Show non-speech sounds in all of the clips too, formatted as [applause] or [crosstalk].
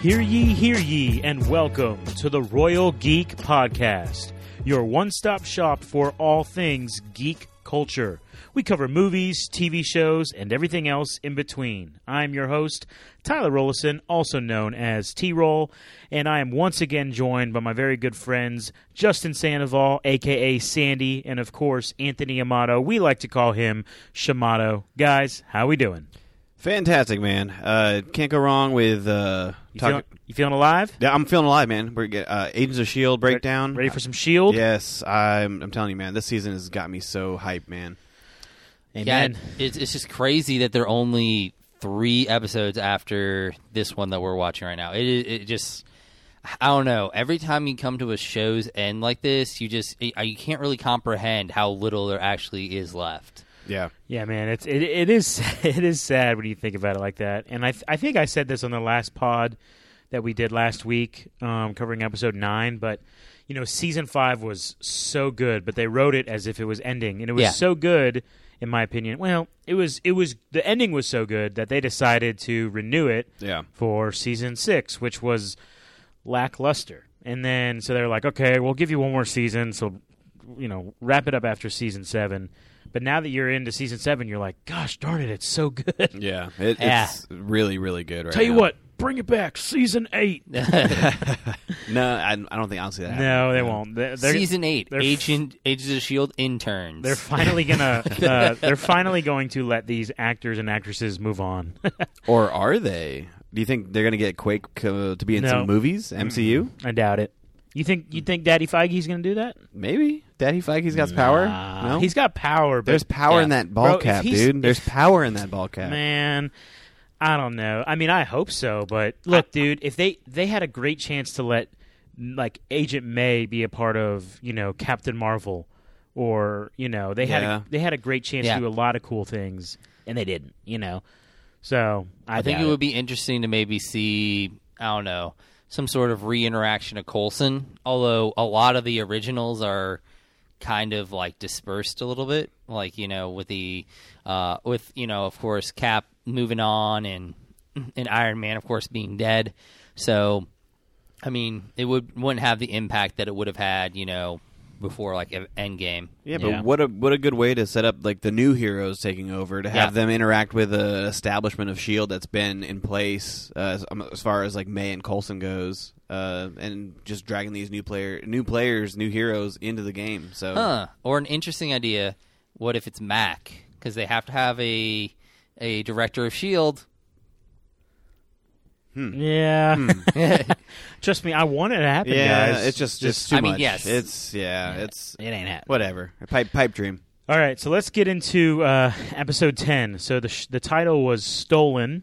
Hear ye, hear ye, and welcome to the Royal Geek Podcast, your one stop shop for all things geek culture. We cover movies, TV shows, and everything else in between. I'm your host, Tyler Rollison, also known as T Roll, and I am once again joined by my very good friends, Justin Sandoval, aka Sandy, and of course, Anthony Amato. We like to call him Shamato. Guys, how we doing? Fantastic, man. Uh, can't go wrong with uh, You, talk- feeling, you feeling alive? Yeah, I'm feeling alive, man. We're get uh, Agents of Shield breakdown. Ready for some Shield? Yes, I'm. I'm telling you, man. This season has got me so hyped, man. Amen. Yeah, it's, it's just crazy that they're only three episodes after this one that we're watching right now. It it just I don't know. Every time you come to a show's end like this, you just you can't really comprehend how little there actually is left. Yeah, Yeah, man, it's it, it is [laughs] it is sad when you think about it like that. And I th- I think I said this on the last pod that we did last week, um, covering episode nine. But you know, season five was so good, but they wrote it as if it was ending, and it was Yeah. so good, in my opinion. Well, it was it was the ending was so good that they decided to renew it yeah. for season six, which was lackluster. And then so they're like, okay, we'll give you one more season, so you know, wrap it up after season seven. But now that you're into season seven, you're like, gosh darn it, it's so good. [laughs] Yeah, it, Yeah. it's really, really good. Right Tell you now. what, bring it back, season eight. [laughs] No, I, I don't think I'll see that. no, they won't. They're, they're, Season eight, they're f- Agent Agents of Shield interns. they're finally gonna. [laughs] Uh, they're finally going to let these actors and actresses move on. Or are they? Do you think they're gonna get Quake uh, to be in No. some movies? MCU? I doubt it. You think you think Daddy Feige's going to do that? Maybe. Daddy Feige's got power. Nah. No, he's got power, but There's power Yeah. in that ball Bro, cap, dude. There's power in that ball cap. Man, I don't know. I mean, I hope so, but look, dude, if they they had a great chance to let like Agent May be a part of, you know, Captain Marvel or, you know, they had Yeah. a, they had a great chance Yeah. to do a lot of cool things and they didn't, you know. So, I, I think doubt it would be interesting to maybe see I don't know some sort of re-interaction of Coulson. Although a lot of the originals are kind of like dispersed a little bit, like you know with the uh, with you know of course Cap moving on and and Iron Man of course being dead. So I mean it would wouldn't have the impact that it would have had you know before like Endgame. Yeah, but Yeah. what a what a good way to set up like the new heroes taking over to have Yeah. them interact with an establishment of Shield that's been in place uh, as, um, as far as like May and Coulson goes, uh, and just dragging these new player new players, new heroes into the game. So Huh. Or an interesting idea. What if it's Mack? Because they have to have a a director of Shield. Yeah. [laughs] Trust me, I want it to happen, Hmm. yeah, guys. it's just just too I mean, much. yes. it's yeah, it's it ain't happening. whatever. Pipe pipe dream. All right, so let's get into uh, episode 10. So the, sh- the title was Stolen,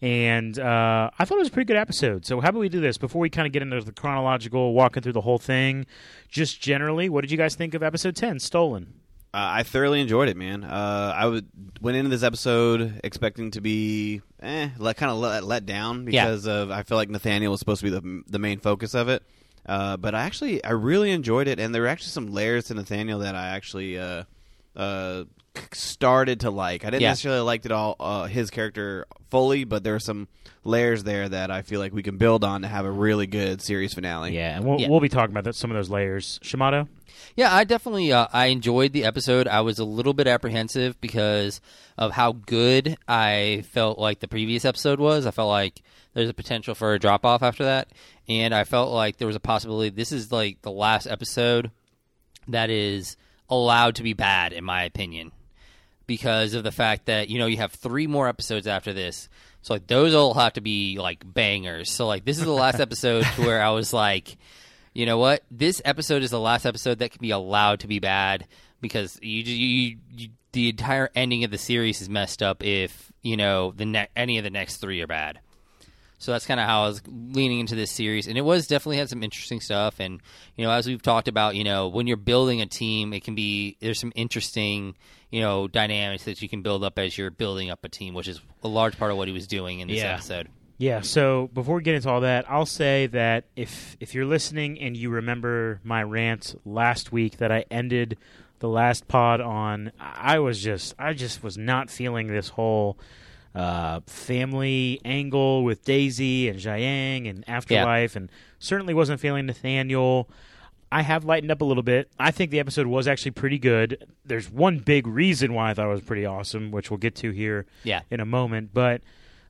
and uh, I thought it was a pretty good episode. So, how about we do this? Before we kind of get into the chronological, walking through the whole thing, just generally, what did you guys think of episode 10, Stolen? Uh, I thoroughly enjoyed it, man. Uh, I would went into this episode expecting to be eh, kind of let, let down Yeah. because of I feel like Nathaniel was supposed to be the the main focus of it. Uh, but I actually I really enjoyed it, and there were actually some layers to Nathaniel that I actually uh, uh, started to like. I didn't Yeah. necessarily liked it all uh, his character fully, but there are some layers there that I feel like we can build on to have a really good series finale. Yeah, and we'll, Yeah. we'll be talking about that, some of those layers. Shamato? Yeah, I definitely uh, I enjoyed the episode. I was a little bit apprehensive because of how good I felt like the previous episode was. I felt like there's a potential for a drop off after that, and I felt like there was a possibility this is like the last episode that is allowed to be bad, in my opinion, because of the fact that you know you have three more episodes after this. So like those all have to be like bangers. So like this is the last [laughs] episode to where I was like, you know what? This episode is the last episode that can be allowed to be bad because you, you, you the entire ending of the series is messed up if you know the ne- any of the next three are bad. So that's kind of how I was leaning into this series, and it was definitely had some interesting stuff. And you know, as we've talked about, you know, when you're building a team, it can be there's some interesting you know dynamics that you can build up as you're building up a team, which is a large part of what he was doing in this Yeah. episode. Yeah, so before we get into all that, I'll say that if if you're listening and you remember my rant last week that I ended the last pod on, I was just I just was not feeling this whole uh, family angle with Daisy and Jiaying and Afterlife, and certainly wasn't feeling Nathaniel. I have lightened up a little bit. I think the episode was actually pretty good. There's one big reason why I thought it was pretty awesome, which we'll get to here Yeah. in a moment, but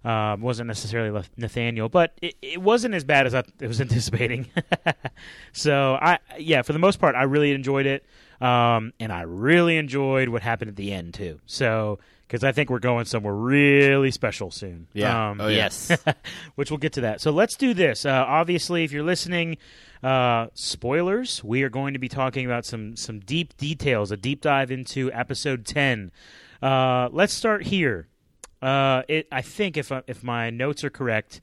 um, wasn't necessarily Nathaniel. But it, it wasn't as bad as I was [laughs] anticipating. [laughs] so I, yeah, for the most part, I really enjoyed it, um, and I really enjoyed what happened at the end too. So because I think we're going somewhere really special soon. Yeah. Um, Oh, yeah. Yes. [laughs] which we'll get to that. So let's do this. Uh, obviously, if you're listening, uh, spoilers. We are going to be talking about some some deep details, a deep dive into episode ten. Uh, let's start here. Uh, it, I think if uh, if my notes are correct,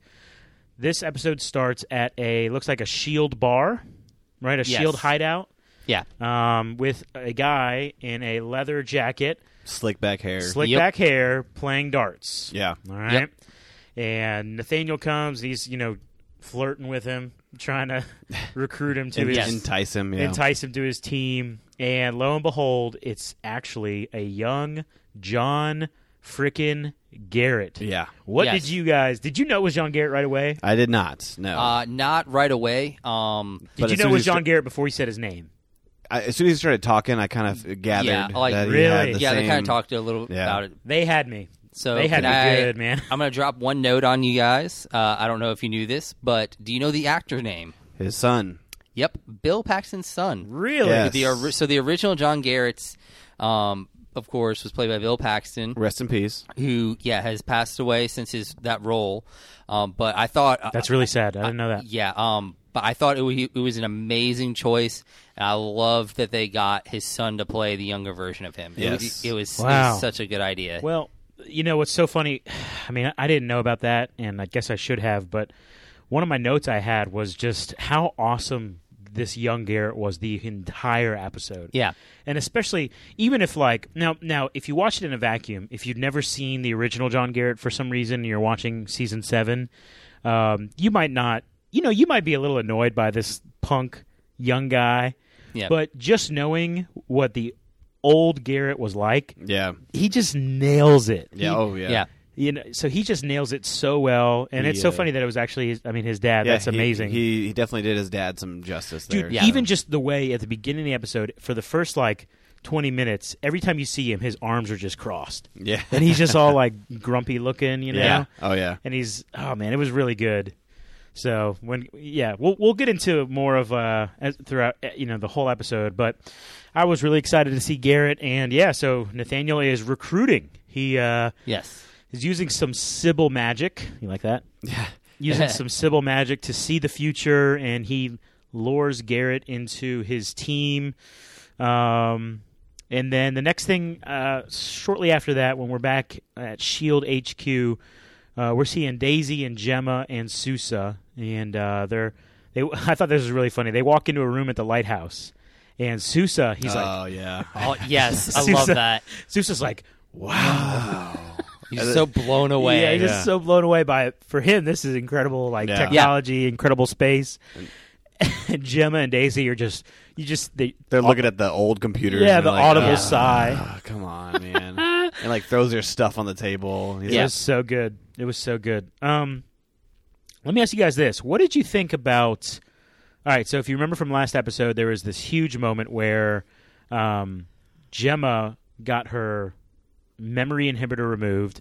this episode starts at a looks like a shield bar, right? A Yes. shield hideout. yeah. Um, with a guy in a leather jacket, Slick back hair. slick Yep. back hair, playing darts. Yeah. All right. Yep. And Nathaniel comes. He's you know flirting with him, trying to [laughs] recruit him to En- his Yes. Entice him. Yeah. entice him to his team. And lo and behold, it's actually a young John frickin' Garrett. yeah. What Yes. did you guys? Did you know it was John Garrett right away? I did not. No. Uh, not right away. Um, Did you know it was John sta- Garrett before he said his name? I, as soon as he started talking, I kind of gathered Yeah, like, that he really? had the yeah, they same- kind of talked a little Yeah. about it. They had me. So they had can me I, good, man. I'm going to drop one note on you guys. Uh, I don't know if you knew this, but do you know the actor name? His son. Yep, Bill Paxton's son. Really? Yes. The ori- so the original John Garrett's, um, of course, was played by Bill Paxton, Rest in peace. who yeah has passed away since his that role. Um, but I thought That's really sad. I didn't know that. Yeah, um, but I thought it, wa- it was an amazing choice. And I love that they got his son to play the younger version of him. It was, Yes. it was, it was such a good idea. Well, you know what's so funny? [sighs] I mean, I didn't know about that, and I guess I should have. But one of my notes I had was just how awesome this young Garrett was the entire episode. yeah, and especially even if like now now if you watch it in a vacuum, if you've never seen the original John Garrett for some reason, and you're watching season seven, um, you might not. You know, you might be a little annoyed by this punk young guy, yeah, but just knowing what the old Garrett was like, Yeah. he just nails it. Yeah. He- oh, yeah. yeah. you know, so he just nails it so well, and He, it's so uh, funny that it was actually, his, I mean, his dad. Yeah, That's amazing. He, he definitely did his dad some justice there. Dude, Yeah. even just the way at the beginning of the episode, for the first like twenty minutes, every time you see him, his arms are just crossed, Yeah. and he's just all like [laughs] grumpy looking, you know. yeah. Oh, yeah. And he's oh man, it was really good. So when yeah, we'll we'll get into more of uh as, throughout uh, you know the whole episode, but I was really excited to see Garrett, and yeah, so Nathaniel is recruiting. He uh Yes. is using some Sibyl magic. You like that? Yeah. using [laughs] some Sibyl magic to see the future, and he lures Garrett into his team. Um, and then the next thing, uh, shortly after that, when we're back at Shield HQ, uh, we're seeing Daisy and Jemma and Sousa, and uh, they're they. [laughs] I thought this was really funny. They walk into a room at the lighthouse, and Sousa, he's like, oh, yeah. [laughs] Oh, yes, I Susan- love that. Sousa's like, wow. He's so blown away. Yeah, he's Yeah. just so blown away by it. For him, this is incredible, like Yeah. technology, incredible space. And [laughs] Jemma and Daisy are just you just they They're looking at the old computers. yeah and the like, audible "Ah, sigh. come on, man. and like throws their stuff on the table. He's It like, was so good. It was so good. Um, let me ask you guys this: What did you think about? All right, so if you remember from last episode, there was this huge moment where um, Jemma got her memory inhibitor removed.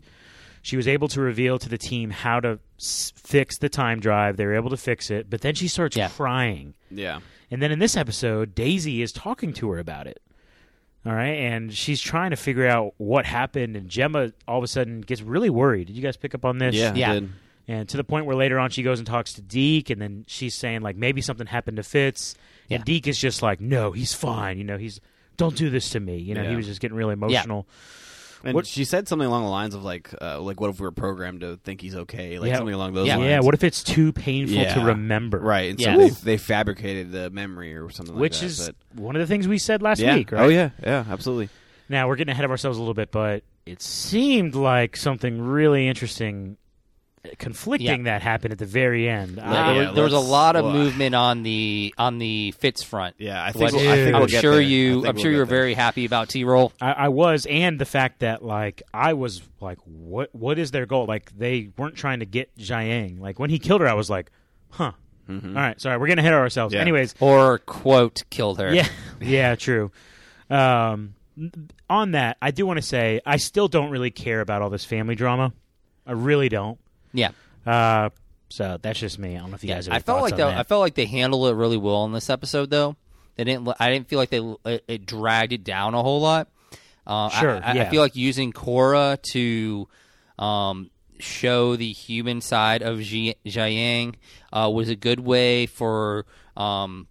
She was able to reveal to the team how to s- fix the time drive. They were able to fix it, but then she starts Yeah. crying. yeah. And then in this episode, Daisy is talking to her about it. All right, and she's trying to figure out what happened, and Jemma all of a sudden gets really worried. Did you guys pick up on this? Yeah. Yeah. I did. And to the point where later on she goes and talks to Deke, and then she's saying like maybe something happened to Fitz, and Yeah. Deke is just like, no, he's fine. You know, he's don't do this to me. You know, he was just getting really emotional. And What- she said something along the lines of like, uh, like, what if we were programmed to think he's okay? Like Yeah. something along those Yeah. lines. Yeah, what if it's too painful to remember? Right. And Yeah. so they, they fabricated the memory or something like Which that. is but- one of the things we said last yeah. week, right? Oh yeah. Yeah. Absolutely. Now we're getting ahead of ourselves a little bit, but it seemed like something really interesting conflicting that happened at the very end. There- I- there, yeah, was, there was a lot of well, movement on the on the Fitz front. Yeah, I think What- we'll, I think Dude. we'll I'm get sure there. You. I'm we'll sure you're there. very happy about T roll. I, I was, and the fact that like I was like, what what is their goal? Like they weren't trying to get Jiaying. Like when he killed her, I was like, huh. All right, sorry, we're gonna hit ourselves. Yeah. Anyways, Or quote killed her. yeah, yeah, true. Um, on that, I do want to say I still don't really care about all this family drama. I really don't. Yeah. Uh, so that's just me. I don't know if you Yeah, guys. Have I felt like though. I felt like they handled it really well in this episode, though. They didn't. I didn't feel like they it, it dragged it down a whole lot. Uh, Sure, I, I feel like using Kora to um, show the human side of Ji- Jiaying uh, was a good way for um,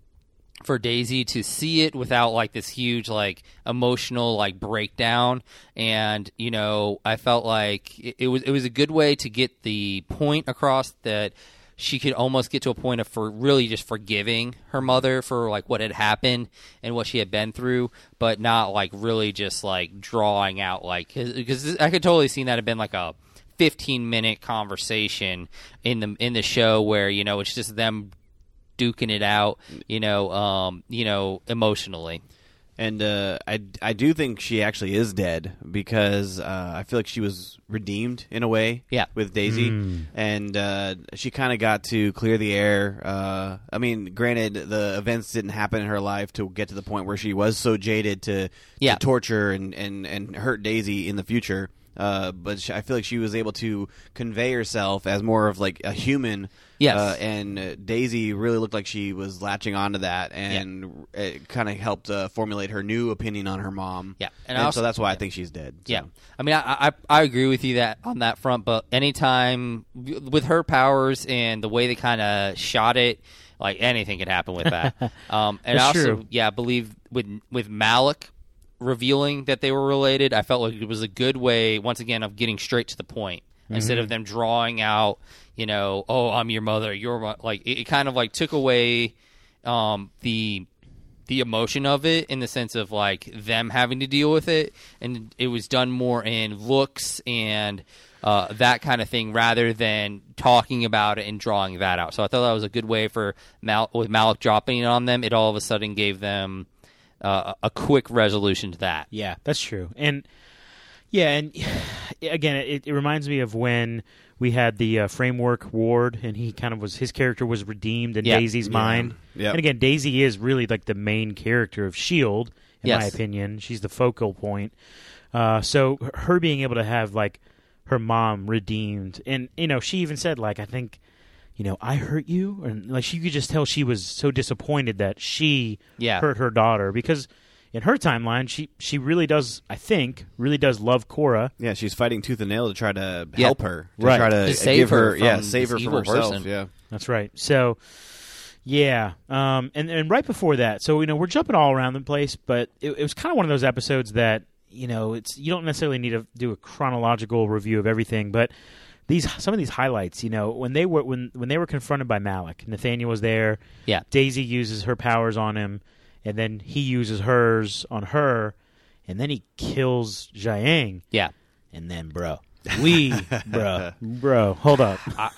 for Daisy to see it without like this huge like emotional like breakdown. And you know I felt like it, it was it was a good way to get the point across that she could almost get to a point of for really just forgiving her mother for like what had happened and what she had been through but not like really just like drawing out like because I could totally see that have been like a 15 minute conversation in the in the show where you know it's just them duking it out, you know, um, you know, emotionally. And uh, I, I do think she actually is dead because uh, I feel like she was redeemed in a way Yeah. with Daisy. Hmm. And uh, she kind of got to clear the air. Uh, I mean, granted, the events didn't happen in her life to get to the point where she was so jaded to, Yeah. to torture and, and, and hurt Daisy in the future. Uh, but she, I feel like she was able to convey herself as more of like a human. Yes. Uh, and uh, Daisy really looked like she was latching onto that, and it kind of helped uh, formulate her new opinion on her mom. Yeah, and, and also- so that's why I think she's dead. so. Yeah, I mean, I, I I agree with you that on that front, but anytime with her powers and the way they kind of shot it, like anything could happen with that. [laughs] um, and That's also, true. yeah, believe with with Malick revealing that they were related, I felt like it was a good way, once again, of getting straight to the point instead of them drawing out, you know, oh, I'm your mother, you're my, like it, it kind of like took away um, the the emotion of it in the sense of like them having to deal with it. And it was done more in looks and uh, that kind of thing rather than talking about it and drawing that out. So i thought that was a good way for Mal- with malick dropping it on them it all of a sudden gave them uh, a quick resolution to that Yeah, that's true. And yeah, and [sighs] again, it, it reminds me of when we had the uh, framework ward, and he kind of was his character was redeemed in Yeah. Daisy's Yeah. mind. Yep. And again, Daisy is really like the main character of Shield, in my opinion. She's the focal point. Uh, so her being able to have like her mom redeemed, and you know, she even said like, I think. You know, I hurt you, and like she could just tell she was so disappointed that she Yeah. hurt her daughter because in her timeline she she really does I think really does love Kora. Yeah, she's fighting tooth and nail to try to Yeah. help her, to Right. try to, To save give her her, yeah, save her from herself. person. Yeah, That's right. So yeah, um, and and right before that, so you know we're jumping all around the place, but it, it was kind of one of those episodes that you know it's you don't necessarily need to do a chronological review of everything, but these some of these highlights, you know, when they were when when they were confronted by Malick, Nathaniel was there. Yeah. Daisy uses her powers on him, and then he uses hers on her, and then he kills Jiaying. yeah And then, bro, we, [laughs] bro, bro, hold up, i,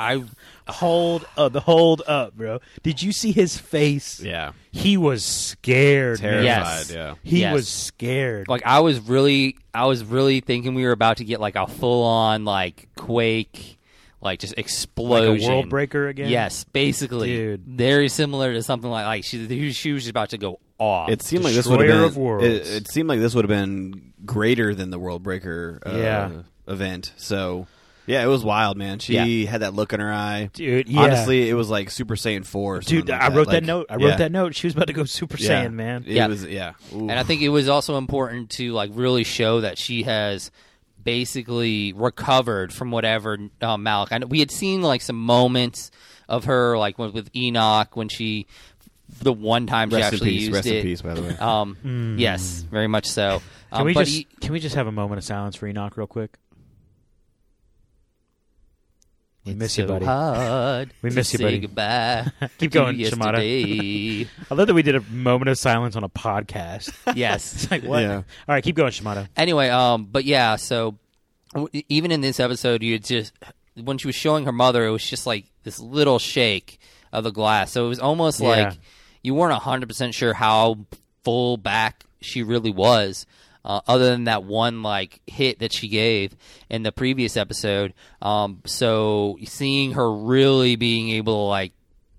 I hold up, the hold up, bro. Did you see his face? yeah, He was scared. terrified. Yes. Yeah, He Yes. was scared. like I was really I was really thinking we were about to get like a full on like quake like just like explosion a world breaker again. Yes, basically, Dude. very similar to something like like she she was just about to go off. it seemed like this would have been. It, it seemed like this would have been greater than the World Breaker uh, Yeah. Event. So yeah, it was wild, man. She Yeah. had that look in her eye. dude. Yeah. Honestly, it was like Super Saiyan four. or dude, like I wrote that, Like, note. I wrote yeah. that note. She was about to go Super Yeah. Saiyan, man. It Yeah. was yeah, Ooh. and I think it was also important to like really show that she has basically recovered from whatever uh, Malick. I know we had seen like some moments of her like with, with Enoch when she the one time she rest in actually peace. used Rest it. in peace. By the way. Um, Yes, very much so. Can Um, we but just he- can we just have a moment of silence for Enoch real quick? We It's miss you, so buddy. hard We to miss you, say buddy. Goodbye. [laughs] Keep to going, Shamato. [laughs] I love that we did a moment of silence on a podcast. [laughs] yes. It's like what? Yeah. All right, keep going, Shamato. Anyway, um, but yeah, so w- even in this episode, you just when she was showing her mother, it was just like this little shake of the glass. So it was almost Yeah. like you weren't hundred percent sure how full back she really was. Uh, other than that one like hit that she gave in the previous episode, um, so seeing her really being able to like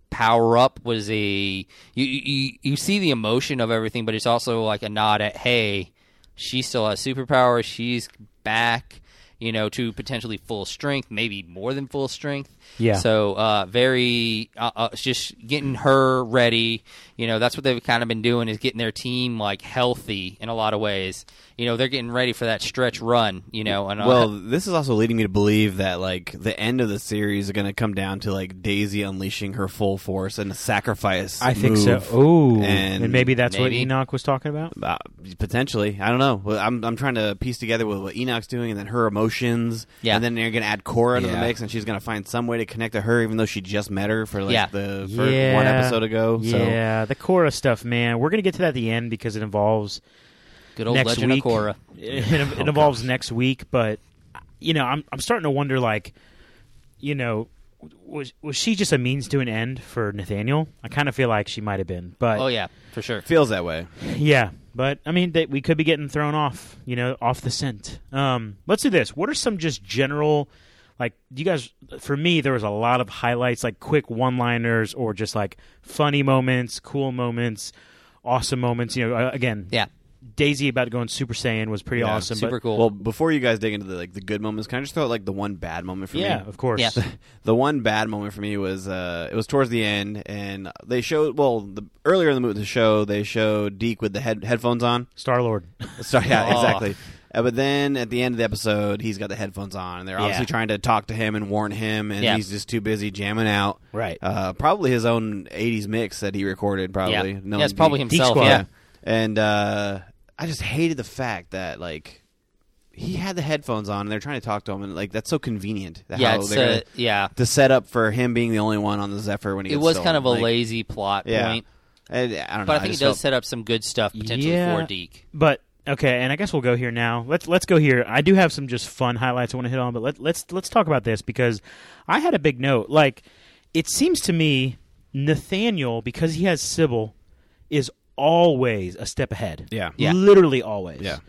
power up was a you, you you see the emotion of everything, but it's also like a nod at hey, she still has superpowers. She's back, you know, to potentially full strength, maybe more than full strength. Yeah. So uh, very uh, uh, it's just getting her ready. You know, that's what they've kind of been doing is getting their team like healthy in a lot of ways. You know, they're getting ready for that stretch run. You know, and uh, Well, this is also leading me to believe that like the end of the series is going to come down to like Daisy unleashing her full force and a sacrifice. I think so. move. Oh, And- and, maybe that's what Enoch was talking about. Uh, potentially, I don't know. I'm I'm trying to piece together what, what Enoch's doing, and then her emotions. Yeah. And then they're going to add Kora to the mix, and she's going to find some way to connect to her, even though she just met her for like Yeah. the for one episode ago. So Yeah, the Korra stuff, man. We're gonna get to that at the end because it involves good old next Legend week. of Korra. [laughs] It, it involves next week, but you know, I'm I'm starting to wonder, like, you know, was was she just a means to an end for Nathaniel? I kind of feel like she might have been, but Oh yeah, for sure. feels that way. [laughs] yeah. But I mean, they, we could be getting thrown off, you know, off the scent. Um, let's do this. What are some just general, like, you guys? For me, there was a lot of highlights, like quick one-liners, or just like funny moments, cool moments, awesome moments. You know, uh, again, Yeah, Daisy about going Super Saiyan was pretty Yeah, awesome. super but, cool. Well, before you guys dig into the like the good moments, can I just throw out like the one bad moment for Yeah, me? Yeah, of course. Yeah. [laughs] The one bad moment for me was uh, it was towards the end, and they showed well the earlier in the movie the show they showed Deke with the head, headphones on. Star Lord. So yeah, [laughs] Oh. exactly. Uh, but then at the end of the episode, he's got the headphones on, and they're obviously Yeah. trying to talk to him and warn him, and Yeah. he's just too busy jamming out. Right. Uh, probably his own '80s mix that he recorded. Probably. yeah, knowing yeah, it's probably Deke. Himself. Squad. Yeah, And uh, I just hated the fact that like he had the headphones on, and they're trying to talk to him, and like that's so convenient. yeah, how it's they're uh, gonna- yeah. to set up for him being the only one on the Zephyr when he It gets was stolen. kind of a Like, lazy plot Yeah. point, I, I don't know. but I think it just does felt- set up some good stuff potentially Yeah. for Deke. But okay, and I guess we'll go here now. Let's let's go here. I do have some just fun highlights I want to hit on, but let, let's let's talk about this because I had a big note. Like, it seems to me Nathaniel, because he has Sibyl, is always a step ahead. Yeah. Yeah. literally always. Yeah.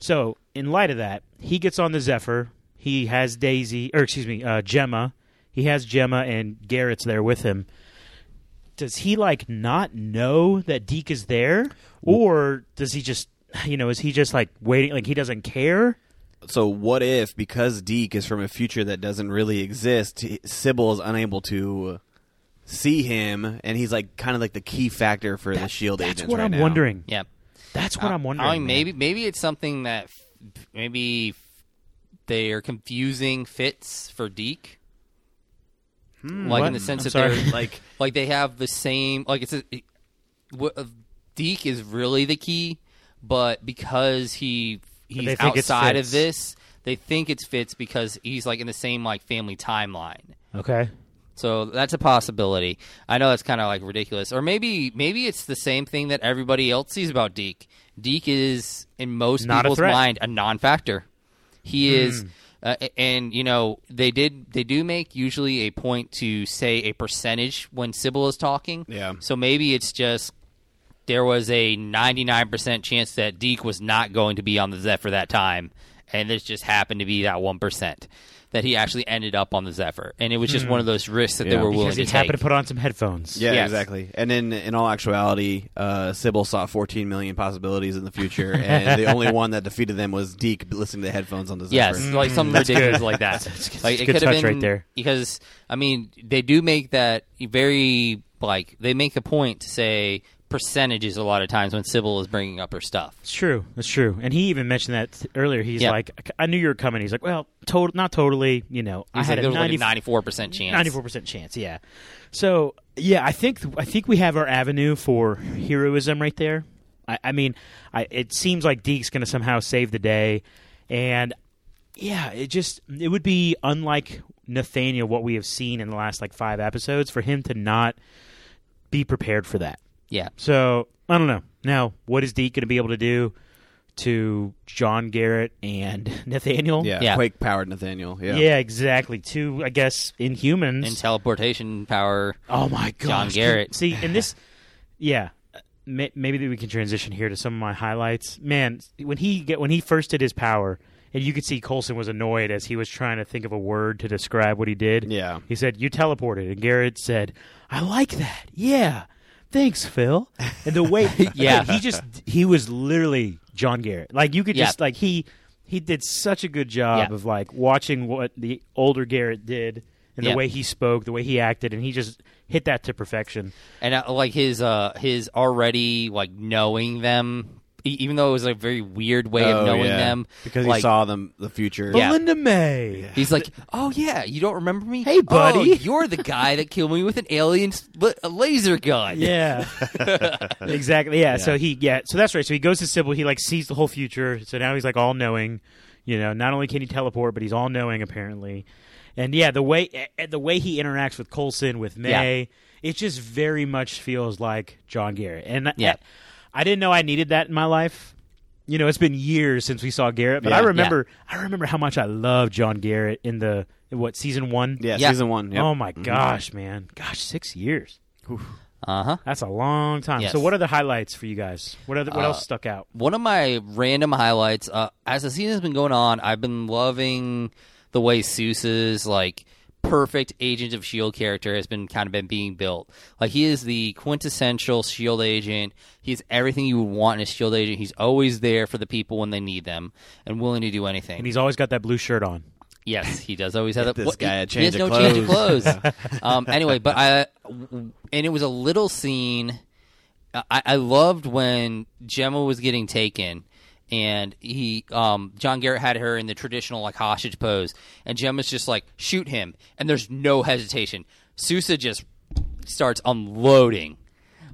So, in light of that, he gets on the Zephyr. He has Daisy, or excuse me, uh, Jemma. He has Jemma and Garrett's there with him. Does he like not know that Deke is there, or does he just, you know, is he just like waiting, like he doesn't care? So what if because Deke is from a future that doesn't really exist, Sibyl is unable to see him, and he's like kind of like the key factor for the Shield That's agents That's what right I'm now. wondering. Yeah, That's what I- I'm wondering. I mean, maybe maybe it's something that f- maybe f- they are confusing Fitz for Deke. like Hmm, what? in the sense I'm that they're like [laughs] like they have the same like it's a, it- what- uh, Deke is really the key, but because he he's they think it's outside of this, they think it's Fitz because he's like in the same like family timeline. Okay. So that's a possibility. I know that's kind of like ridiculous, or maybe maybe it's the same thing that everybody else sees about Deke. Deke is in most Not people's threat. mind a non-factor. He is, uh, and you know they did they do make usually a point to say a percentage when Sibyl is talking. Yeah. So maybe it's just there was a ninety nine percent chance that Deke was not going to be on the Zephyr that time, and this just happened to be that one percent that he actually ended up on the Zephyr, and it was just one of those risks that they were willing Because to he take. happened to put on some headphones. Yeah, Yes. exactly. And in in all actuality, uh, Sibyl saw 14 million possibilities in the future, and the only [laughs] one that defeated them was Deke listening to the headphones on the Zephyr. Yes, like something That's ridiculous good. like that. [laughs] That's- like it good could have been right there. because I mean they do make that very like they make a point to say percentages a lot of times when Sibyl is bringing up her stuff. It's true. It's true. And he even mentioned that earlier. He's Yeah. like, I knew you were coming. He's like, well, total, not totally. You know, I He's had like, a there was like a ninety-four percent chance. Ninety-four percent chance. Yeah. So yeah, I think I think we have our avenue for heroism right there. I, I mean, I, it seems like Deke's going to somehow save the day, and yeah, it just it would be unlike Nathaniel what we have seen in the last like five episodes for him to not be prepared for that. Yeah, So I don't know. Now, what is Deke going to be able to do to John Garrett and [laughs] Nathaniel. Yeah, Yeah. quake powered Nathaniel. Yeah. Yeah, exactly. Two, I guess, Inhumans. And teleportation power. oh my God, John Garrett. See, and this, [laughs] yeah, may, maybe we can transition here to some of my highlights. Man, when he get when he first did his power, and you could see Coulson was annoyed as he was trying to think of a word to describe what he did. Yeah. he said, "You teleported," and Garrett said, "I like that. Yeah." Thanks, Phil. And the way, [laughs] Yeah. he just he was literally John Garrett. Like you could Yeah. just like he he did such a good job Yeah. of like watching what the older Garrett did and Yeah. the way he spoke, the way he acted, and he just hit that to perfection. and uh, like his uh his already like knowing them even though it was a very weird way Oh, of knowing yeah. them because like, he saw them the future. Yeah. Melinda May. He's like, "Oh yeah, you don't remember me? Hey, buddy." Oh, you're the guy that killed me with an alien sp- a laser gun." Yeah, [laughs] exactly. Yeah. So he, yeah. So that's right. So he goes to Sibyl. He like sees the whole future. So now he's like all knowing. You know, not only can he teleport, but he's all knowing apparently. And yeah, the way eh, the way he interacts with Coulson, with May, it just very much feels like John Garrett. And Yeah. I, I didn't know I needed that in my life. You know, it's been years since we saw Garrett, but Yeah. I remember I remember how much I loved John Garrett in the in what season one. Yeah, Yeah. season one. Yep. Oh my gosh, man! Gosh, six years. Uh huh. That's a long time. Yes. So, what are the highlights for you guys? What are the, what Uh, else stuck out? One of my random highlights, uh, as the season's been going on, I've been loving the way Sousa's like perfect Agent of Shield character has been kind of been being built. Like he is the quintessential Shield agent. He's everything you would want in a Shield agent. He's always there for the people when they need them and willing to do anything. And he's always got that blue shirt on. Yes, he does always have that. this what- guy he, a he change has of no change of clothes. clothes. [laughs] um, anyway, but I and it was a little scene. I, I loved when Jemma was getting taken, and he um, John Garrett had her in the traditional like hostage pose, and Jemma's just like shoot him, and there's no hesitation. Sousa just starts unloading.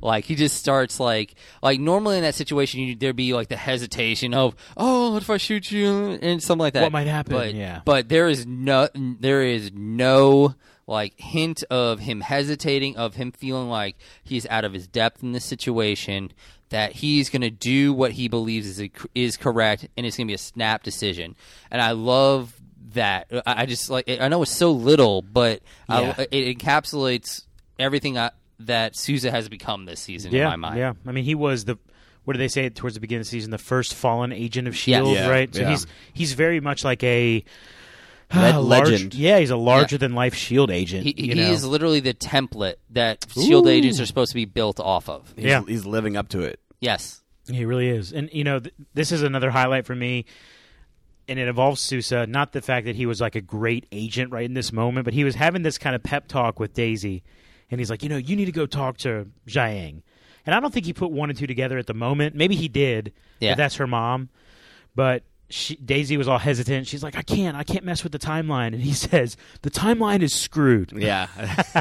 Like he just starts like like normally in that situation you, there'd be like the hesitation of oh what if I shoot you and something like that. What might happen, But, yeah. but there is no there is no like hint of him hesitating of him feeling like he's out of his depth in this situation that he's going to do what he believes is is correct and it's going to be a snap decision and I love that I I just like I know it's so little but Yeah. I, it encapsulates everything I, that Sousa has become this season yeah, in my mind. yeah. I mean, he was the what do they say towards the beginning of the season? The first fallen agent of Shield, Yeah, right? So yeah. he's he's very much like a Le- ah, large- legend. Yeah, he's a larger than life Shield agent. He, he know? is literally the template that Shield Ooh. agents are supposed to be built off of. He's, Yeah. he's living up to it. Yes. He really is. And, you know, th- this is another highlight for me. And it involves Sousa. Not the fact that he was like a great agent right in this moment, but he was having this kind of pep talk with Daisy. And he's like, you know, you need to go talk to Jiaying. And I don't think he put one and two together at the moment. Maybe he did. Yeah. That's her mom. But she, Daisy was all hesitant. She's like, I can't. I can't mess with the timeline. And he [laughs] says, the timeline is screwed. Yeah.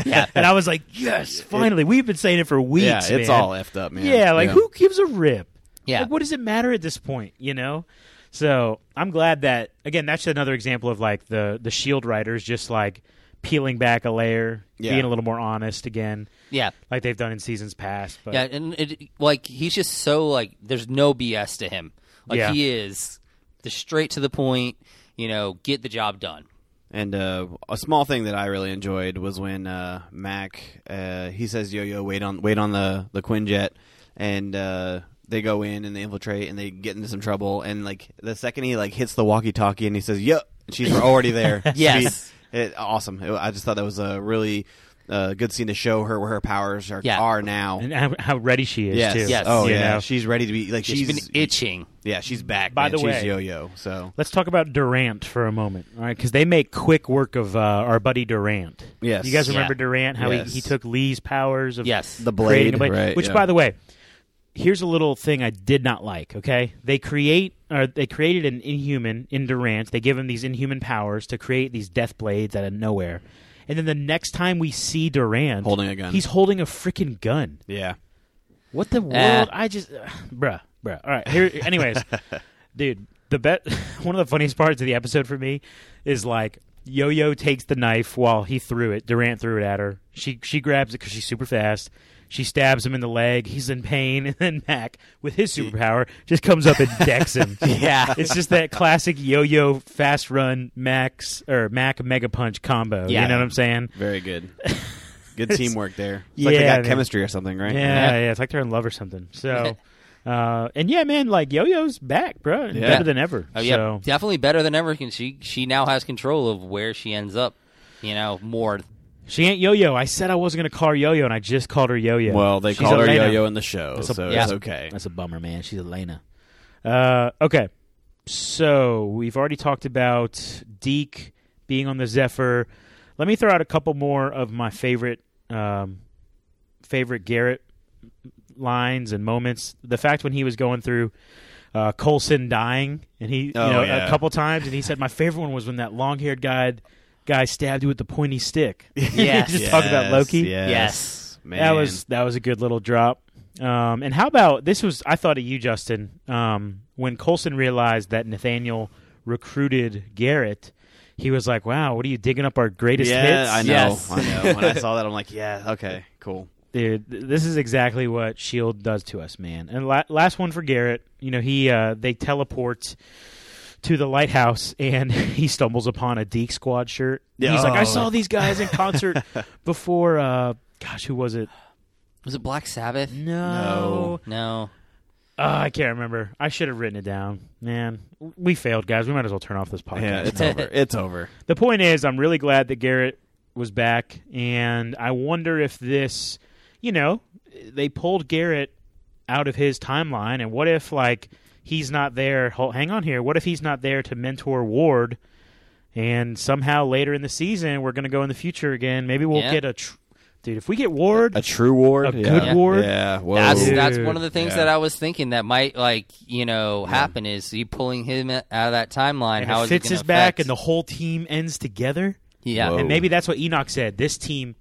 Yeah. [laughs] [laughs] And I was like, yes, finally. We've been saying it for weeks. yeah, it's man. all effed up, man. Yeah, like who gives a rip? Yeah. Like, what does it matter at this point? You know. So I'm glad that again. That's another example of like the the Shield writers just like peeling back a layer, Yeah. being a little more honest again, Yeah. like they've done in seasons past. But Yeah, and it, like he's just so like there's no BS to him. Like Yeah. he is the straight to the point, you know, get the job done. And uh, a small thing that I really enjoyed was when uh, Mack uh, he says, "Yo, yo, wait on, wait on the the Quinjet," and uh, they go in and they infiltrate and they get into some trouble. And like the second he like hits the walkie-talkie and he says, "Yup," she's already there. [laughs] Yes. She- it, awesome. It- I just thought that was a really uh, good scene to show her where her powers are, Yeah. are now. and how, how ready she is yes. too. Yes. Oh You yeah. know? She's ready to be like She's she's been itching. Yeah, she's back. By man. the she's way- Yo-Yo. So Let's talk about Durant for a moment, all right? Because they make quick work of uh, our buddy Durant. Yes. you guys remember Yeah. Durant? How Yes. he, he took Lee's powers of Yes. the creating blade, right? Which, yeah. by the way, here's a little thing I did not like. Okay, they create or they created an Inhuman in Durant. They give him these Inhuman powers to create these Death Blades out of nowhere, and then the next time we see Durant Holding a gun. he's holding a freaking gun. yeah. What the Eh. world? I just, uh, bruh, bruh. All right, here. Anyways, [laughs] dude, the bet. [laughs] One of the funniest parts of the episode for me is like Yo-Yo takes the knife while he threw it. Durant threw it at her. She she grabs it because she's super fast. She stabs him in the leg. He's in pain, and then Mack, with his superpower, just comes up and decks him. [laughs] Yeah. it's just that classic Yo-Yo fast run Max or Mack Mega Punch combo. Yeah. You know what I'm saying? Very good. Good It's- teamwork there. It's like they Yeah, got man. chemistry or something, right? Yeah, yeah, It's like they're in love or something. So, [laughs] uh, and yeah, man, like Yo-Yo's back, bro, and Yeah. better than ever. Oh yeah, So, definitely better than ever. Can she? She now has control of where she ends up. You know, more. She ain't Yo-Yo. I said I wasn't gonna call her Yo-Yo, and I just called her Yo-Yo. Well, they She's called her Elena. Yo-Yo in the show, That's a- so yeah. it's okay. That's a bummer, man. She's Elena. Uh, okay, so we've already talked about Deke being on the Zephyr. Let me throw out a couple more of my favorite, um, favorite Garrett lines and moments. The fact when he was going through uh, Coulson dying, and he, you Oh, know, yeah. a couple times, and he said, "My favorite one was when that long-haired guy." Guy stabbed you with the pointy stick. [laughs] Yes. just talk about Loki. Yes. Yes. Man. That was that was a good little drop. Um, and how about this was I thought of you, Justin, um, when Coulson realized that Nathaniel recruited Garrett. He was like, "Wow, what are you digging up our greatest yeah, hits?" I know. Yes. I know. When I [laughs] saw that, I'm like, yeah, okay, cool. dude. This is exactly what Shield does to us, man. And la- last one for Garrett. You know, he uh, they teleport to the lighthouse, and [laughs] he stumbles upon a Deke Squad shirt. And He's like, "I Oh. saw these guys in concert [laughs] before." Uh, gosh, who was it? Was it Black Sabbath? No. No. Uh, I can't remember. I should have written it down. Man, we failed, guys. We might as well turn off this podcast. Yeah, it's over. [laughs] It's over. the point is, I'm really glad that Garrett was back, and I wonder if this, you know, they pulled Garrett out of his timeline, and what if like he's not there? Hang on here. What if he's not there to mentor Ward? And somehow later in the season, we're going to go in the future again. Maybe we'll Yeah. get a tr- dude. If we get Ward, A true ward. A yeah. good ward? Yeah. Whoa. That's Dude. that's one of the things Yeah. that I was thinking that might like you know happen is you pulling him out of that timeline. and how if is Fitz it gonna back, and the whole team ends together. yeah Whoa. And maybe that's what Enoch said. This team,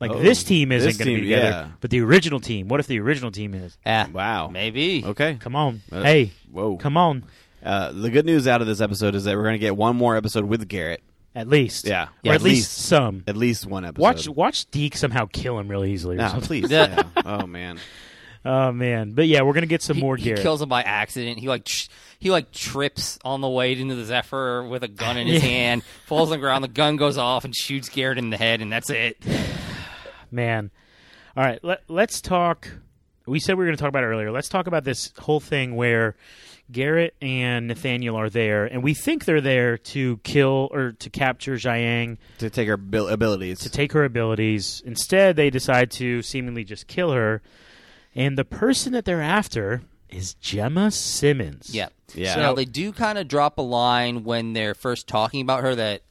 like Oh, this team, isn't this going to be together. yeah. But the original team. What if the original team is? yeah Wow. maybe Okay. Come on, Uh, hey, Whoa. come on. Uh, the good news out of this episode is that we're going to get one more episode with Garrett. At least, Yeah. or at, at least, least. some. At least one episode. Watch, watch Deke somehow kill him really easily. Or No, something. please. Yeah. Yeah. Oh man. [laughs] Oh man, but yeah, we're gonna get some he, more he Garrett. kills him by accident. He like tr- he like trips on the way into the Zephyr with a gun in his [laughs] Yeah. hand, falls on the ground. The gun goes off and shoots Garrett in the head, and that's it. Man. All right, let, let's talk. We said we were going to talk about it earlier. Let's talk about this whole thing where Garrett and Nathaniel are there, and we think they're there to kill or to capture Jiaying To take her abil- abilities. to take her abilities. Instead, they decide to seemingly just kill her, and the person that they're after is Jemma Simmons. Yeah. Yeah. So now they do kind of drop a line when they're first talking about her that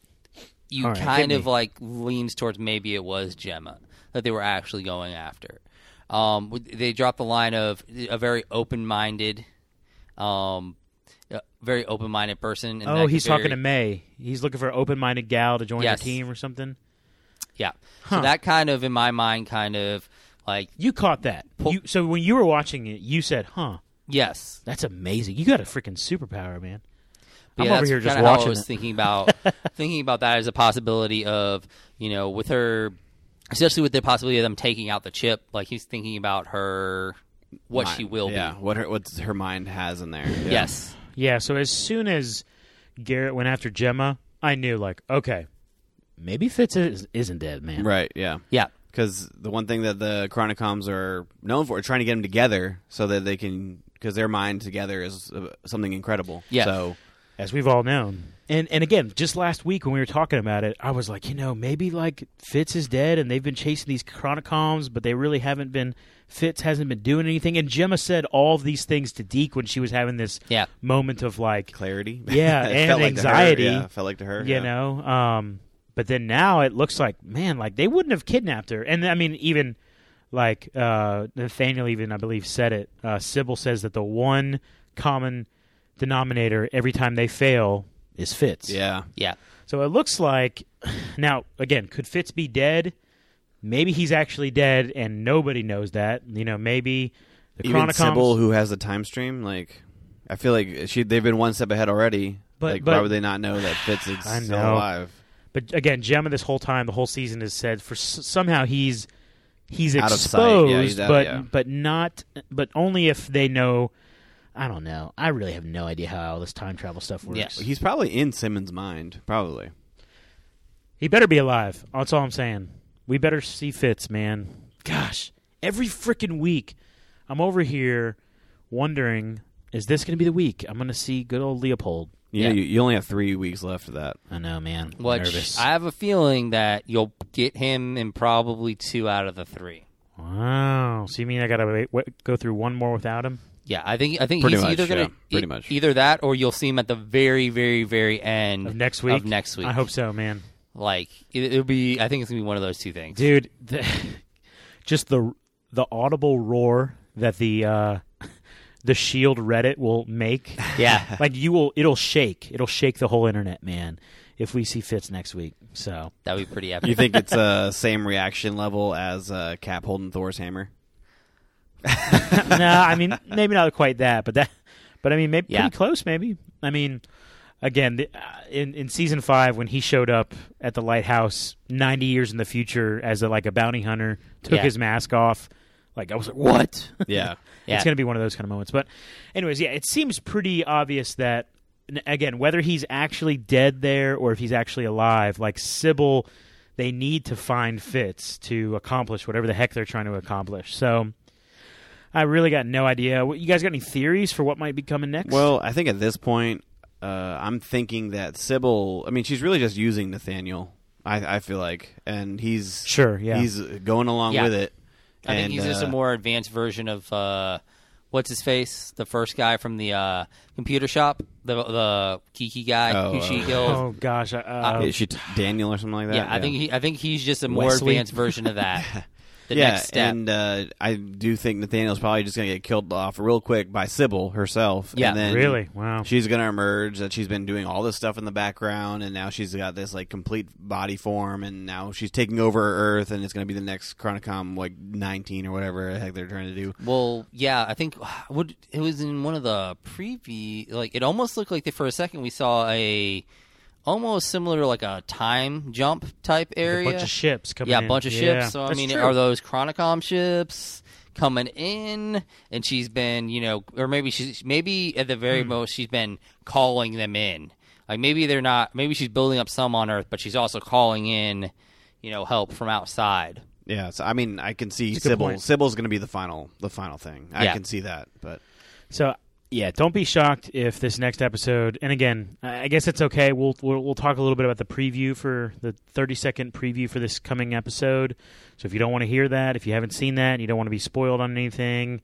you All right, kind of me. like leans towards maybe it was Jemma that they were actually going after. Um, they dropped the line of a very open-minded, um, very open-minded person. and Oh, he's talking to May. He's looking for an open-minded gal to join Yes. the team or something. Yeah. Huh. So that kind of, in my mind, kind of like You caught that. You, so when you were watching it, you said, "Huh, yes. that's amazing. You got a freaking superpower, man." But I'm yeah, over here just watching I was it. thinking about [laughs] thinking about that as a possibility of you know with her, especially with the possibility of them taking out the chip. Like he's thinking about her, what Mind. she will yeah, be. what her what her mind has in there. Yeah. Yes. Yeah. So as soon as Garrett went after Jemma, I knew, like, okay, maybe Fitz is, isn't dead, man. Right. Yeah. Yeah. Because the one thing that the Chronicoms are known for is trying to get them together so that they can, because their mind together is uh, something incredible. Yeah. So as we've all known. And and again, just last week when we were talking about it, I was like, you know, maybe like Fitz is dead and they've been chasing these Chronicoms, but they really haven't been. Fitz hasn't been doing anything. And Jemma said all of these things to Deke when she was having this Yeah. moment of like, clarity. [laughs] Yeah, and felt like anxiety. yeah, felt like to her. you yeah. know. Um, but then now it looks like, man, like they wouldn't have kidnapped her. And I mean, even like uh, Nathaniel, even I believe said it. Uh, Sibyl says that the one common denominator every time they fail is Fitz. Yeah. Yeah. So it looks like now again, could Fitz be dead? Maybe he's actually dead, and nobody knows that. You know, maybe the Even Chronicoms. Sibyl, who has the time stream, like I feel like she they've been one step ahead already. But like, but why would they not know that Fitz is [sighs] I still know. alive? But again, Jemma, this whole time, the whole season has said for s- somehow he's he's Out of sight. exposed, Yeah, he's out- but yeah. but not, but only if they know. I don't know. I really have no idea how all this time travel stuff works. Yeah. He's probably in Simmons' mind. Probably. He better be alive. That's all I'm saying. We better see Fitz, man. Gosh, every freaking week, I'm over here wondering, is this going to be the week I'm going to see good old Leopold? Yeah, Yeah. You, you only have three weeks left of that. I know, man. I'm Which nervous. I have a feeling that you'll get him in probably two out of the three. wow. So you mean I got to go through one more without him? Yeah, I think I think Pretty he's much, either gonna yeah, pretty e- much. either that or you'll see him at the very very very end Of next week? Of next week, I hope so, man. Like it, it'll be. I think it's gonna be one of those two things. dude the, [laughs] just the the audible roar that the uh [laughs] the shield reddit will make [laughs] Yeah, like you will it'll shake it'll shake the whole internet man if we see fitz next week so that would be pretty epic. You think it's uh, same reaction level as uh, Cap holding Thor's hammer? [laughs] no i mean maybe not quite that but that but i mean maybe Yeah. pretty close maybe i mean again the, uh, in in season five when he showed up at the lighthouse 90 years in the future as a, like a bounty hunter took Yeah. his mask off like i was like what [laughs] Yeah. [laughs] Yeah. It's going to be one of those kind of moments. But, anyways, yeah, it seems pretty obvious that, again, whether he's actually dead there or if he's actually alive, like Sibyl, they need to find Fitz to accomplish whatever the heck they're trying to accomplish. So, I really got no idea. What- You guys got any theories for what might be coming next? Well, I think at this point, uh, I'm thinking that Sibyl. I mean, she's really just using Nathaniel. I, I feel like, and he's sure, yeah. he's going along Yeah. with it. I think And, he's just uh, a more advanced version of uh, what's his face, the first guy from the uh, computer shop, the the Kiki guy Oh, who she uh, killed. oh, gosh. Uh, uh, Is she Daniel or something like that? yeah, I think he, I think he's just a more Wesley. advanced version of that. [laughs] The yeah, next step. and uh, I do think Nathaniel's probably just going to get killed off real quick by Sibyl herself. Yeah. and then really? Wow. She's going to emerge that she's been doing all this stuff in the background, and now she's got this like complete body form, and now she's taking over Earth, and it's going to be the next Chronicom like 19 or whatever the heck they're trying to do. Well, yeah, I think what it was in one of the preview. Like it almost looked like that for a second we saw a almost similar to like a time jump type area. A bunch of ships coming in. yeah, a bunch of Yeah, ships. So I that's mean, true. are those Chronicom ships coming in? And she's been, you know, or maybe she's maybe at the very Hmm. most she's been calling them in. Like maybe they're not. Maybe she's building up some on Earth, but she's also calling in, you know, help from outside. Yeah, so I mean, I can see That's a good Sibyl. Sibyl's going to be the final, the final thing. I Yeah. can see that, but So yeah, don't be shocked if this next episode. And again, I guess it's okay. We'll, we'll we'll talk a little bit about the preview for the thirty second preview for this coming episode. So if you don't want to hear that, if you haven't seen that, and you don't want to be spoiled on anything,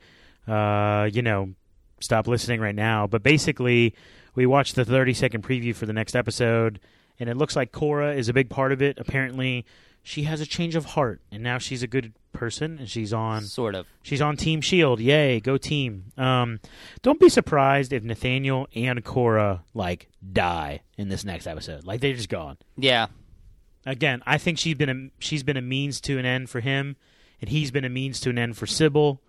uh, you know, stop listening right now. But basically, we watched the thirty second preview for the next episode, and it looks like Kora is a big part of it. Apparently, she has a change of heart, and now she's a good person, and she's on Sort of. She's on Team Shield. Yay, go team. Um, don't be surprised if Nathaniel and Kora like die in this next episode. Like they're just gone. Yeah. Again, I think she's been a she's been a means to an end for him, and he's been a means to an end for Sibyl.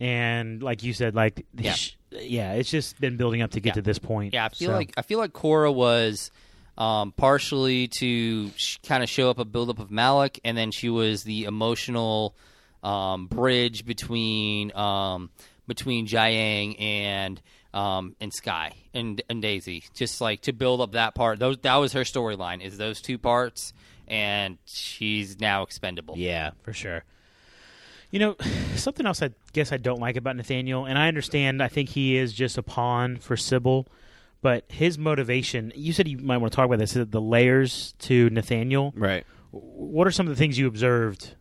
And like you said, like Yeah. sh- yeah, it's just been building up to get Yeah. to this point. Yeah, I feel So- like I feel like Kora was um, partially to sh- kind of show up a buildup of Malick, and then she was the emotional um, bridge between um, between Jiaying and um, and Skye and and Daisy, just like to build up that part. Those that was her storyline is those two parts, and she's now expendable. Yeah, for sure. You know, [sighs] something else I guess I don't like about Nathaniel, and I understand, I think he is just a pawn for Sibyl, but his motivation, you said you might want to talk about this, the layers to Nathaniel. right. What are some of the things you observed?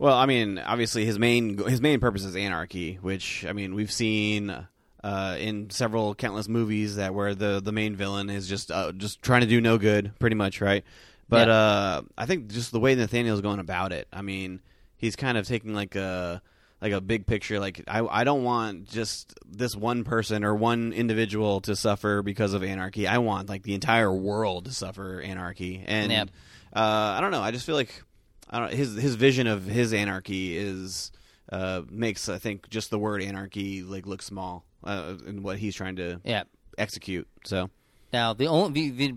Well, I mean, obviously his main his main purpose is anarchy, which I mean we've seen uh, in several countless movies that where the the main villain is just uh, just trying to do no good, pretty much, right? But Yeah. uh, I think just the way Nathaniel's going about it, I mean, he's kind of taking like a like a big picture. Like I I don't want just this one person or one individual to suffer because of anarchy. I want like the entire world to suffer anarchy, and Yep. uh, I don't know. I just feel like I don't. His his vision of his anarchy is uh, makes I think just the word anarchy like look small uh, in what he's trying to Yeah. execute. So Now, the only the, the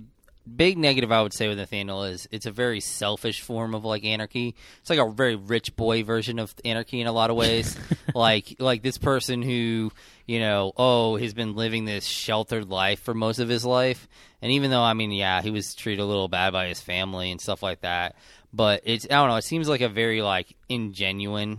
big negative I would say with Nathaniel is it's a very selfish form of like anarchy. It's like a very rich boy version of anarchy in a lot of ways. [laughs] like like this person who you know oh he's been living this sheltered life for most of his life, and even though I mean yeah he was treated a little bad by his family and stuff like that, but it's I don't know it seems like a very like ingenuine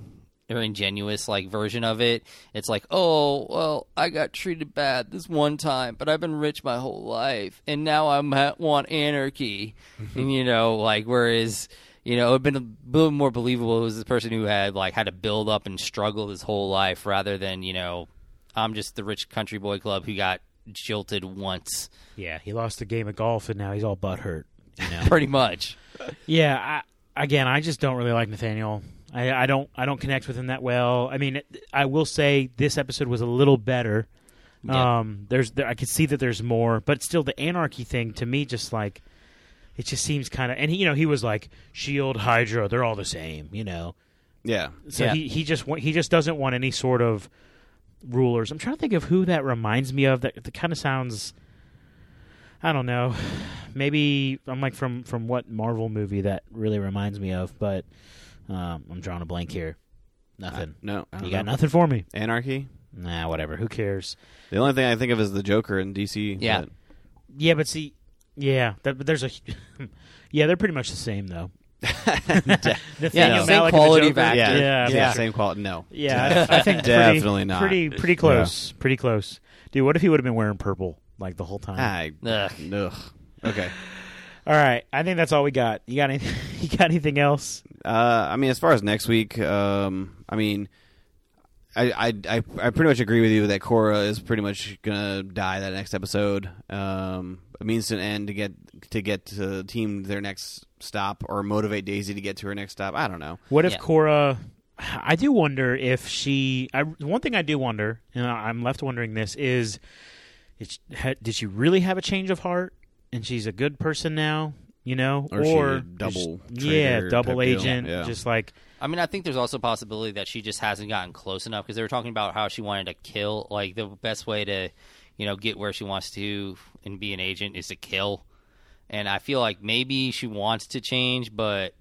or ingenuous like version of it. It's like, oh well, I got treated bad this one time, but I've been rich my whole life, and now I'm ha- want anarchy, mm-hmm. and you know, like whereas. You know, it would have been a little more believable. It was this person who had like had to build up and struggle his whole life, rather than you know, I'm just the rich country boy club who got jilted once, Yeah, he lost a game of golf and now he's all butthurt. You know? [laughs] pretty much. [laughs] yeah, I, again, I just don't really like Nathaniel. I, I don't I don't connect with him that well. I mean, I will say this episode was a little better. Yeah. Um, there's there, I could see that there's more, but still the anarchy thing to me just like it just seems kind of and he, you know he was like Shield Hydra they're all the same you know Yeah. so Yeah. he he just he just doesn't want any sort of rulers. I'm trying to think of who that reminds me of. That, that kind of sounds. I don't know. [sighs] Maybe I'm like from from what Marvel movie that really reminds me of, but um, I'm drawing a blank here. Nothing. No. I you got know. nothing for me? Anarchy. Nah, whatever. Who cares? The only thing I think of is the Joker in DC. Yeah. but- Yeah, but see, yeah, that, but there's a, [laughs] yeah, they're pretty much the same though. [laughs] Nathaniel Yeah, same Malick and quality of actor. yeah. yeah, Yeah. for Same quality. No. [laughs] Yeah, I, I think Definitely pretty, not. Pretty, pretty close. Pretty close, dude. What if he would have been wearing purple like the whole time? I. Ugh. Ugh. Okay. [sighs] All right, I think that's all we got. You got any? [laughs] You got anything else? Uh, I mean, as far as next week, um, I mean, I, I, I, I pretty much agree with you that Kora is pretty much gonna die that next episode. Um, it means to an end to get to get to the team their next stop or motivate Daisy to get to her next stop. I don't know. What if Yeah. Kora? I do wonder if she. I, one thing I do wonder, and I- I'm left wondering this is, is ha- did she really have a change of heart, and she's a good person now? You know, Or she a double yeah, double agent, Yeah. just like I mean, I think there's also a possibility that she just hasn't gotten close enough because they were talking about how she wanted to kill. Like the best way to, you know, get where she wants to and be an agent is to kill. And I feel like maybe she wants to change, but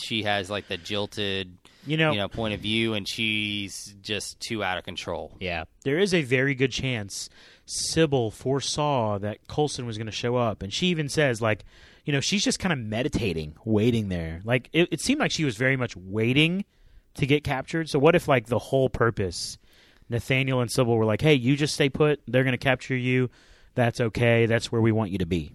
she has like the jilted, you know, you know, point of view, and she's just too out of control. Yeah, there is a very good chance Sibyl foresaw that Coulson was going to show up, and she even says, like, you know, she's just kind of meditating, waiting there. Like, it, it seemed like she was very much waiting to get captured. So, what if, like, the whole purpose, Nathaniel and Sibyl were like, "Hey, you just stay put. They're going to capture you. That's okay. That's where we want you to be."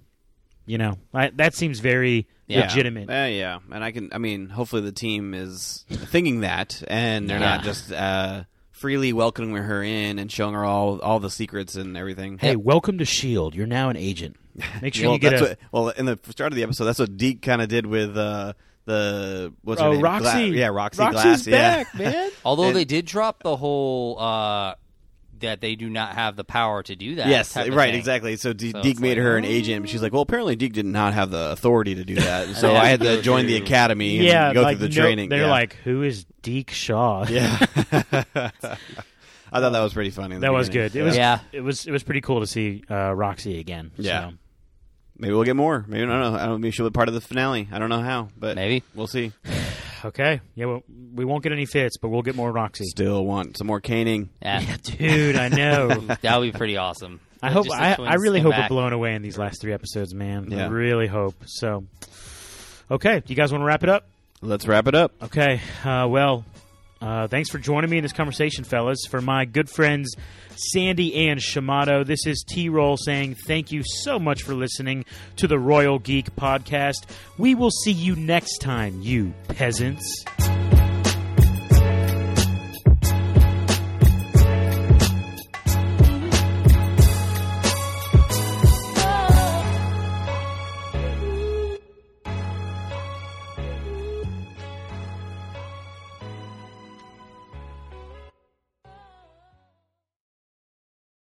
You know, I, that seems very Yeah. legitimate. Uh, yeah, and I can. I mean, hopefully the team is thinking that, and they're not just uh, freely welcoming her in and showing her all all the secrets and everything. Hey, welcome to Shield. You're now an agent. [laughs] Make sure well, you get that's a. what, well in the start of the episode. That's what Deke kind of did with uh, the what's her oh, name? Roxy. Gla- yeah, Roxy Roxy's Glass. back, yeah. man. [laughs] Although And- they did drop the whole uh, that they do not have the power to do that. Yes, right, thing. exactly. So, De- So Deke it's made like, her an oh. agent. But she's like, well, apparently Deke did not have the authority to do that. So I had to [laughs] join the academy and yeah, go like through the no- training. they're yeah. like, "Who is Deke Shaw?" [laughs] yeah. [laughs] I thought that was pretty funny. in the that was good. It was Yeah. it was it was pretty cool to see uh, Roxy again. Yeah. So, Maybe we'll get more. Maybe I don't know. I don't know. Maybe she'll be part of the finale. I don't know how, but Maybe. we'll see. Okay. Yeah. Well, we won't get any Fitz, but we'll get more Roxy. Still want some more caning. Yeah, Dude, I know. [laughs] that would be pretty awesome. I hope. Just the I, I twins really come hope back. we're blown away in these last three episodes, man. I Yeah. really hope. So, okay. You guys want to wrap it up? Let's wrap it up. Okay. Uh, well, uh, thanks for joining me in this conversation, fellas. For my good friends Sandy and Shamato, this is T Roll saying thank you so much for listening to the Royal Geek Podcast. We will see you next time, you peasants.